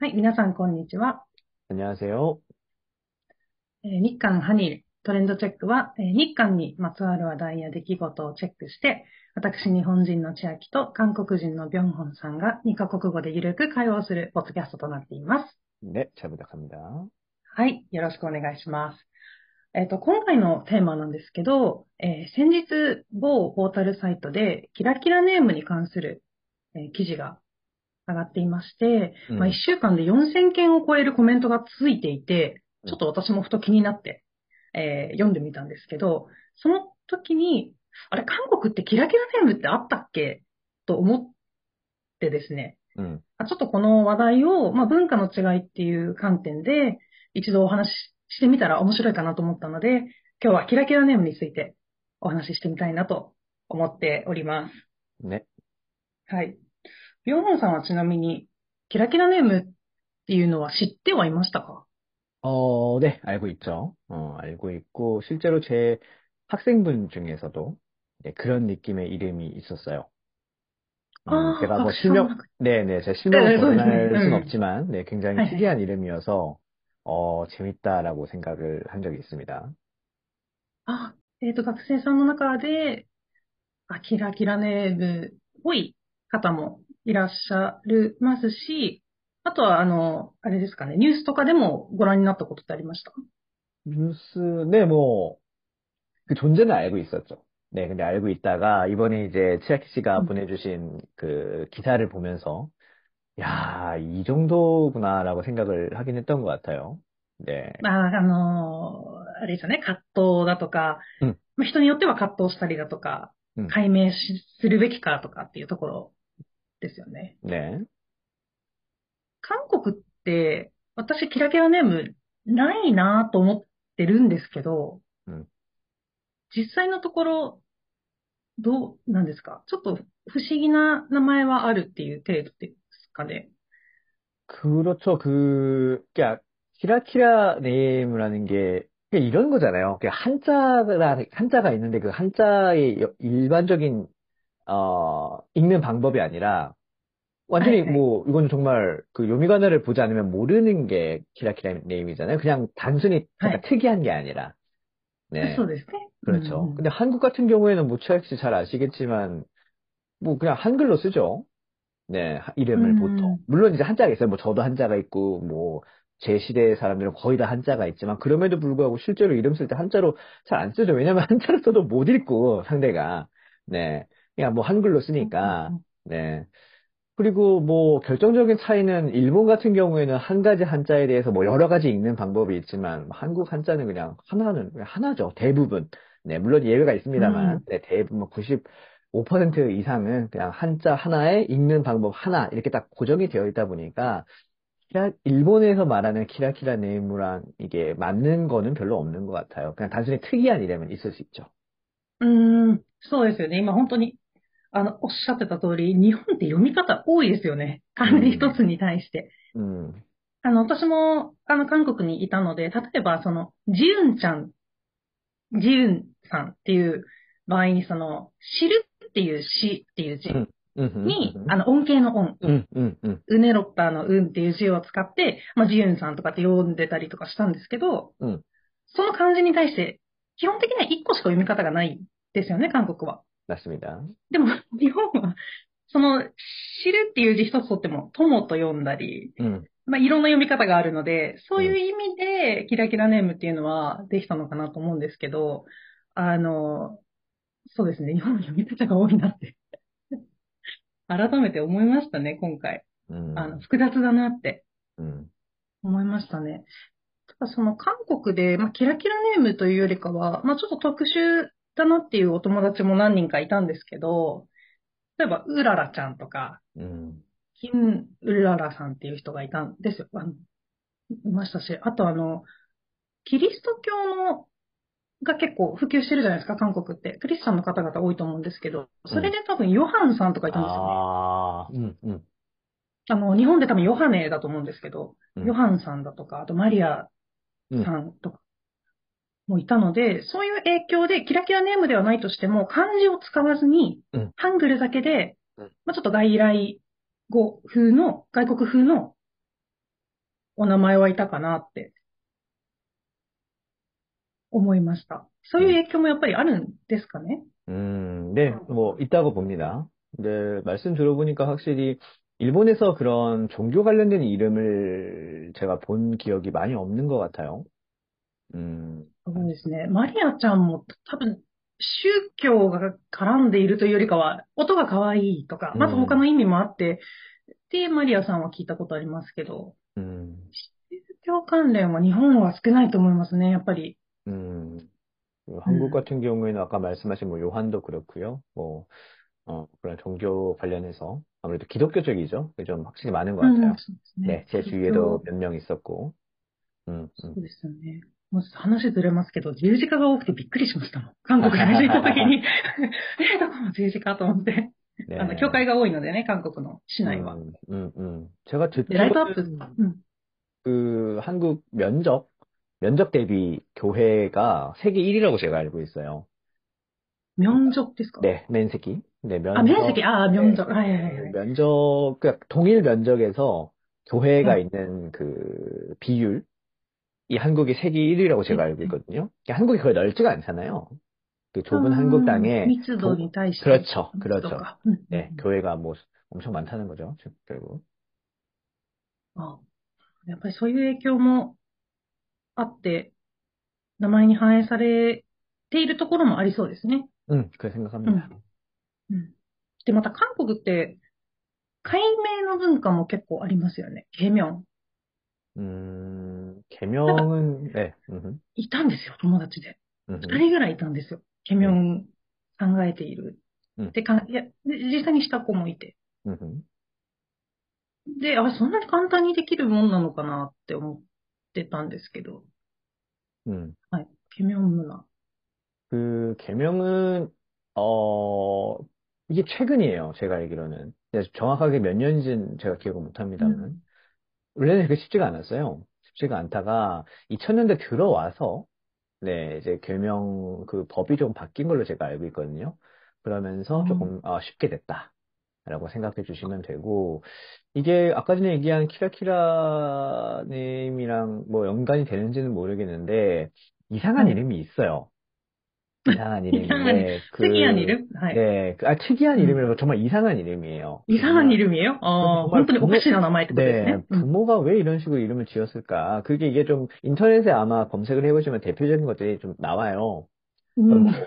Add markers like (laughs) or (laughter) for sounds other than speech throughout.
はい、皆さん、こんにちは。こんにちは。え、日韓ハニートレンドチェックは、えー、日韓にまつわる話題や出来事をチェックして、私、日本人の千秋と韓国人のビョンホンさんが2カ国語でゆるく会話をするポッドキャストとなっています。ね、チャブダカミだ。はい、よろしくお願いします。えっ、ー、と、今回のテーマなんですけど、えー、先日、某ポータルサイトで、キラキラネームに関する、えー、記事が上がっていまして、うんまあ、1週間で4000件を超えるコメントがついていて、うんちょっと私もふと気になって、えー読んでみたんですけど、その時に、あれ、韓国ってキラキラネームってあったっけ？と思ってですね、 음, あちょっとこの話題を、まあ、文化の違いっていう観点で一度お話ししてみたら面白いかなと思ったので、今日はキラキラネームについてお話ししてみたいなと思っております。 네. はい。ビョンホンさんはちなみに、キラキラネームっていうのは知ってはいましたか 어, 네, 알고 있죠. 어, 알고 있고, 실제로 제 학생분 중에서도 네, 그런 느낌의 이름이 있었어요. 음, 아, 제가 뭐 학생 실명, 학- 네, 네, 제 실명을 네, 거론할 네, 순 네. 없지만, 네, 굉장히 네, 네. 특이한 이름이어서, 어, 재밌다라고 생각을 한 적이 있습니다. あ、えっと、学生さんの中で、あ、キラキラネームっぽい方も いらっしゃるますし、あとは、あの、あれですかね、ニュースとかでもご覧になったことってありました 뉴스, 네, 뭐, 그 존재는 알고 있었죠. 네, 근데 알고 있다가 이번에 이제 치아키 씨가 음. 보내주신 그 기사를 보면서, 야, 이 정도구나라고 생각을 하긴 했던 것 같아요. 네, まあ、あの、あれですよね、葛藤だとか、うんまあ人によっては葛藤したりだとか、うん解明しするべきかとかっていうところ ですよね。 네, 韓国って、私キラキラネームないなと思ってるんですけど、うん実際のところ、どうなんですかちょっと不思議な名前はあるっていう程度ですかね。 그렇죠. 그, 그냥 키라키라 네임이라는 게 그냥 이런 거잖아요. 그냥 한자가 한자가 있는데 그 한자의 여- 일반적인 어, 읽는 방법이 아니라 완전히 네. 뭐 이건 정말 그 요미가나를 보지 않으면 모르는 게 키라키라 네임이잖아요. 그냥 단순히 네. 특이한 게 아니라. 네. 네. 그렇죠. 음. 근데 한국 같은 경우에는 뭐 최학 씨잘 아시겠지만 뭐 그냥 한글로 쓰죠. 네, 이름을 음. 보통. 물론 이제 한자가 있어요. 뭐 저도 한자가 있고 뭐 제 시대의 사람들은 거의 다 한자가 있지만 그럼에도 불구하고 실제로 이름 쓸 때 한자로 잘 안 쓰죠. 왜냐면 (laughs) 한자로 써도 못 읽고 상대가. 네. 그냥 뭐 한글로 쓰니까. 음, 네. 그리고 뭐 결정적인 차이는 일본 같은 경우에는 한 가지 한자에 대해서 뭐 여러 가지 읽는 방법이 있지만 한국 한자는 그냥 하나는 그냥 하나죠. 대부분. 네, 물론 예외가 있습니다만 음. 네, 대부분 95% 이상은 그냥 한자 하나에 읽는 방법 하나 이렇게 딱 고정이 되어 있다 보니까 키라- 일본에서 말하는 키라키라 네이무랑 이게 맞는 거는 별로 없는 것 같아요. 그냥 단순히 특이한 이름은 있을 수 있죠. うーん、そうですよね。今本当に、 あの、おっしゃってた通り、日本って読み方多いですよね。漢字一つに対して。うん。うん、あの、私も、あの、韓国にいたので、例えば、その、ジウンちゃん、ジウンさんっていう場合に、その、知るっていう死っていう字に、あの、音形の音、うねろったのうんっていう字を使って、まあ、ジウンさんとかって読んでたりとかしたんですけど、その漢字に対して、基本的には1個しか読み方がないですよね、韓国は。出してみたでも、日本は、その、知るっていう字一つとっても、友と読んだり、うん、まあ、いろんな読み方があるので、そういう意味で、キラキラネームっていうのはできたのかなと思うんですけど、あの、そうですね、日本の読み方が多いなって。(laughs) 改めて思いましたね、今回。うん、あの複雑だなって、うん、思いましたね。ただその韓国で、まあ、キラキラネームというよりかは、まあ、ちょっと特殊ったなっていうお友達も何人かいたんですけど、例えば、うららちゃんとか、うん、金うららさんっていう人がいたんですよ。あのいましたし、あとあの、キリスト教のが結構普及してるじゃないですか、韓国って。クリスチャンの方々多いと思うんですけど、それで多分ヨハンさんとかいたんですよね。あ、うんうん、あの、日本で多分ヨハネだと思うんですけど、うん、ヨハンさんだとか、あとマリアさんとか、もいたので、そういう影響で、キラキラネームではないとしても、漢字を使わずにうん、ハングルだけでうん、まあちょっと外来語風の、外国風の お名前はいたかなって思いました。そういう影響もやっぱりあるんですかね。 음, 네, 뭐, 있다고 봅니다. 근데, 말씀 들어보니까 확실히, 일본에서 그런 종교 관련된 이름을 제가 본 기억이 많이 없는 것 같아요. 음, そうですね。マリアちゃんも多分、宗教が絡んでいるというよりかは、音が可愛いとか、まず他の意味もあって、で、マリアさんは聞いたことありますけど、 음, 宗教関連は日本は少ないと思いますね、やっぱり。 음, 그 한국 같은 경우에는 아까 말씀하신 뭐 요한도 그렇고요. 뭐, 어, 그런 종교 관련해서 아무래도 기독교적이죠. 그게 좀 확실히 많은 것 うん、 같아요. そうですね。 네, 제 주위에도 몇 명 있었고. 음, そ 음. うですよね。もう話ずれますけど、十字架が多くてびっくりしましたもん。韓国に着いた時に、え、どこも十字架と思って。 네. あの、教会が多いのでね、韓国の市内は。 음, 음, 음. (laughs) 제가 で、ライトアップ、 듣기로는 うん。 그 한국 면적, 면적 대비 교회가 세계 1위라고 제가 알고 있어요. 明적ですか 네, 면세기. 네, あ、面 면적. 積、あ、明적。はいはいはいはい。 면적, 그러니까 동일 면적에서 교회가 네. 있는 그 비율, 이 한국이 세계 1위라고 제가 네. 알고 있거든요. 그러니까 한국이 그렇게 넓지가 않잖아요. 그 좁은 うん 한국 땅에 密度に対して。 그렇죠, 密度 그렇죠. か。うん。 네, うん 교회가 뭐 엄청 많다는 거죠, 즉, 결국. あやっぱりそういう影響もあって、名前に反映されているところもありそうですね。 음, 그렇게 생각합니다. うん。で、また韓国って、改名の文化も結構ありますよね。ケミョン。 음, 개명은, 네, 음, いたんですよ、友達で。 음, 二人ぐらいいたんですよ。ケミョン考えている。うんでかん、いや、で実際にした子もいて。 음, で、あ、そんなに簡単にできるもんなのかなって思ってたんですけど。 음. はい。ケミョン문화。 그 개명은 어 이게 최근이에요. 제가 알기로는. 근데 정확하게 몇 년인지는 제가 기억을 못 합니다만. 음. 원래는 그게 쉽지가 않았어요. 쉽지가 않다가 2000년대 들어와서 네, 이제 개명 그 법이 좀 바뀐 걸로 제가 알고 있거든요. 그러면서 음. 조금 아, 쉽게 됐다라고 생각해 주시면 되고 이게 아까 전에 얘기한 키라키라 님이랑 뭐 연관이 되는지는 모르겠는데 이상한 음. 이름이 있어요. 이상한 이름인데 네, 그, 특이한 이름? 아, 예. 네, 그, 아 특이한 음. 이름이라서 정말 이상한 이름이에요. 이상한 이름이에요? 어, 본분이 혹시나 남아있 네, 음. 부모가 왜 이런 식으로 이름을 지었을까? 그게 이게 좀 인터넷에 아마 검색을 해보시면 대표적인 것들이 좀 나와요. 음. 그러니까 뭐,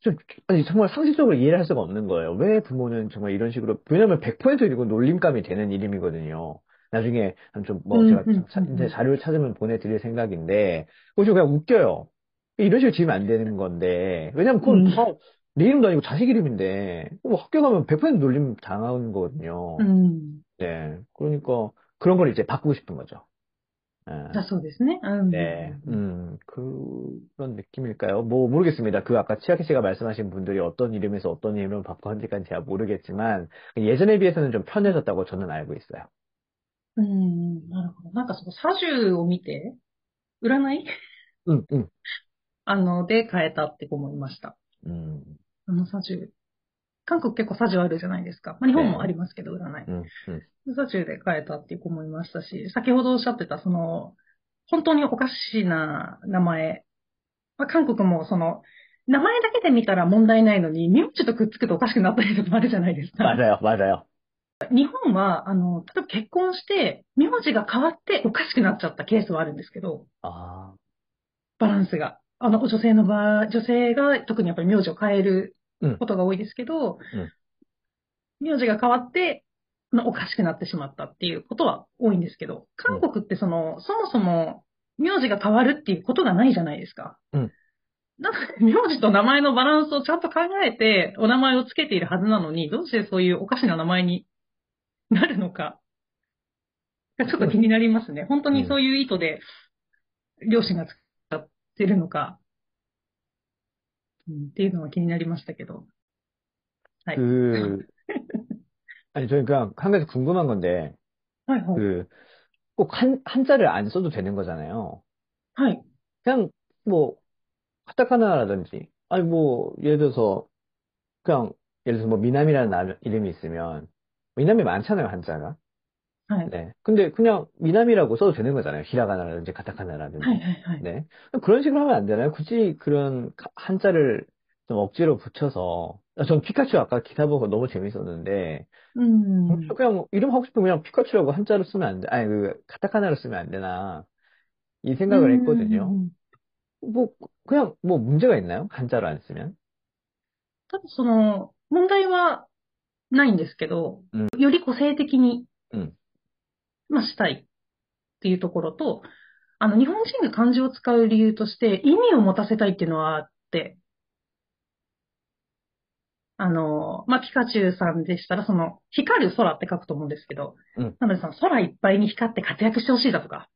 좀, 아니, 정말 상식적으로 이해를 할 수가 없는 거예요. 왜 부모는 정말 이런 식으로, 왜냐하면 100% 이거 놀림감이 되는 이름이거든요. 나중에 좀뭐 음, 제가 음, 음, 자료를 찾으면 보내드릴 생각인데, 그것이 그냥 웃겨요. 이런 식으로 지으면 안 되는 건데, 왜냐면 그건 음. 다 내 이름도 아니고 자식 이름인데, 뭐 학교 가면 100% 놀림 당하는 거거든요. うん。 네. 그러니까 그런 걸 이제 바꾸고 싶은 거죠. 아, だそうですね。うん。 네, 음, 그런 느낌일까요? 뭐, 모르겠습니다. 그 아까 치아키 씨가 말씀하신 분들이 어떤 이름에서 어떤 이름을 바꿨는지까지 제가 모르겠지만, 예전에 비해서는 좀 편해졌다고 저는 알고 있어요. うん。なるほど。なんかその、サジュを見て、占い 음, 음, あの、で変えたって思いました。うん。あの、サジュ。韓国結構サジュあるじゃないですか。まあ、日本もありますけど、占い。うんうん、サジュで変えたって思子もいましたし、先ほどおっしゃってた、その、本当におかしな名前。まあ、韓国もその、名前だけで見たら問題ないのに、名字とくっつくとおかしくなったりとかあるじゃないですか。まだよ、まだよ。日本は、あの、例えば結婚して、名字が変わっておかしくなっちゃったケースはあるんですけど、あバランスが。あの、女性の場合、女性が特にやっぱり名字を変えることが多いですけど、うん名字が変わって、まあおかしくなってしまったっていうことは多いんですけど、韓国ってその、そもそも名字が変わるっていうことがないじゃないですか。うんなので、名字と名前のバランスをちゃんと考えて、お名前をつけているはずなのに、どうしてそういうおかしな名前になるのか。ちょっと気になりますね。本当にそういう意図で、両親が使っ てるのか、うん、っていうのは気になりましたけど。はい。 그, (laughs) 아니, 저는 그냥 한 가지 궁금한 건데, はいはい。 그, 꼭 한, 한자를 안 써도 되는 거잖아요. はい。 그냥 뭐 카타카나라든지 아니 뭐 예를 들어서 그냥 예를 들어서 뭐 미남이라는 나- 이름이 있으면 미남이 많잖아요 한자가 はい。 네. 근데 그냥 미남이라고 써도 되는 거잖아요. 히라가나라든지 가타카나라든지. はいはいはい。 네. 그런 식으로 하면 안 되나요? 굳이 그런 가- 한자를 좀 억지로 붙여서, 아, 전 피카츄 아까 기사 보고 너무 재밌었는데, うん。 그냥 이름 하고 싶으면 그냥 피카츄라고 한자로 쓰면 안 돼, 아니, 그, 카타카나로 쓰면 안 되나, 이 생각을 했거든요. うん 뭐, 그냥 뭐 문제가 있나요? 한자로 안 쓰면? ただその、問題はないんですけど、うんより個性的に、うん まあ、したいっていうところと、あの、日本人が漢字を使う理由として、意味を持たせたいっていうのはあって、あの、まあ、ピカチュウさんでしたら、その、光る空って書くと思うんですけど、うん。なのでその空いっぱいに光って活躍してほしいだとか、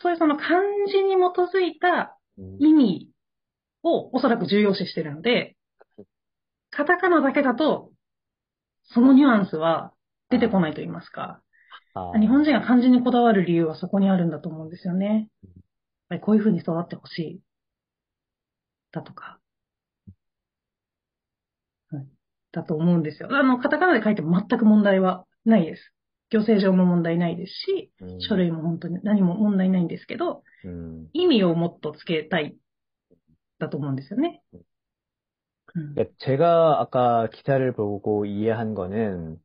そういうその漢字に基づいた意味をおそらく重要視してるので、カタカナだけだと、そのニュアンスは出てこないと言いますか、 아, 日本人が漢字にこだわる理由はそこにあるんだと思うんですよね。やっぱりこういう風に育ってほしい。だとか。はい。だと思うんですよ。あの、カタカナで書いても全く問題はないです。行政上も問題ないですし、 음, 書類も本当に何も問題ないんですけど、 음. 意味をもっとつけたい、だと思うんですよね。うん。 네, 제가 아까 기사를 보고 이해한 거는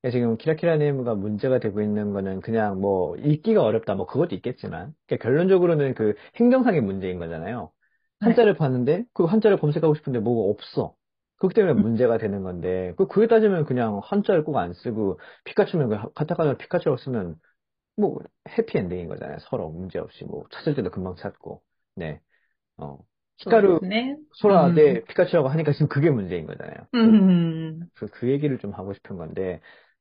그러니까 지금 키라키라네이가 문제가 되고 있는 거는 그냥 뭐 읽기가 어렵다 뭐 그것도 있겠지만 그러니까 결론적으로는 그 행정상의 문제인 거잖아요. 네. 한자를 네. 봤는데 그 한자를 검색하고 싶은데 뭐가 없어. 그것 때문에 음. 문제가 되는 건데 그 그에 따지면 그냥 한자를 꼭 안 쓰고 피카츄면 가타카나 그 피카츄라고 쓰면 뭐 해피엔딩인 거잖아요. 서로 문제 없이 뭐 찾을 때도 금방 찾고 네. 어. 히카루 네. 소라 대 음. 네, 피카츄라고 하니까 지금 그게 문제인 거잖아요. 음. 그, 그, 그 얘기를 좀 하고 싶은 건데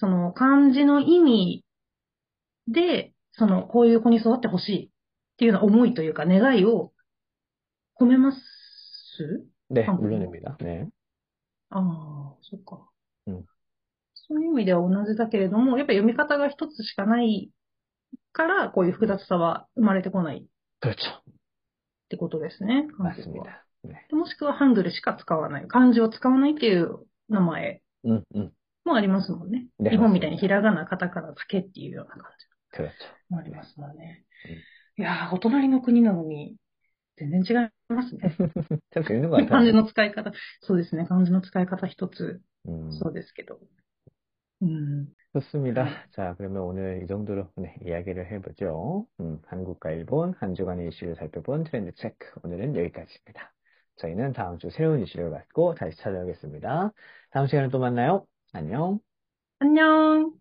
その漢字の意味で、その、こういう子に育ってほしいっていうの思いというか願いを込めます？ね、裏の意味だね。ああ、そっか。うん。そういう意味では同じだけれども、やっぱ読み方が一つしかないから、こういう複雑さは生まれてこない。そうってことですね、漢字は。ね、もしくはハングルしか使わない。漢字を使わないっていう名前。うんうんもありますもんね。ね日本みたいにひらがな、カタカナだけっていうような感じ 그렇죠. もありますもんねうん。いやー、お隣の国なのに、全然違いますね。 (laughs) 참 재밌는 것 漢字 같아요. の使い方。そうですね、漢字の使い方一つ、 음. そうですけど。うん。 좋습니다. 네. 자, 그러면 오늘 이 정도로 네, 이야기를 해보죠. 음, 한국과 일본 한 주간의 이슈를 살펴본 트렌드 체크. 오늘은 여기까지입니다. 저희는 다음 주 새로운 이슈를 갖고 다시 찾아오겠습니다. 다음 시간에 또 만나요. 안녕. 안녕.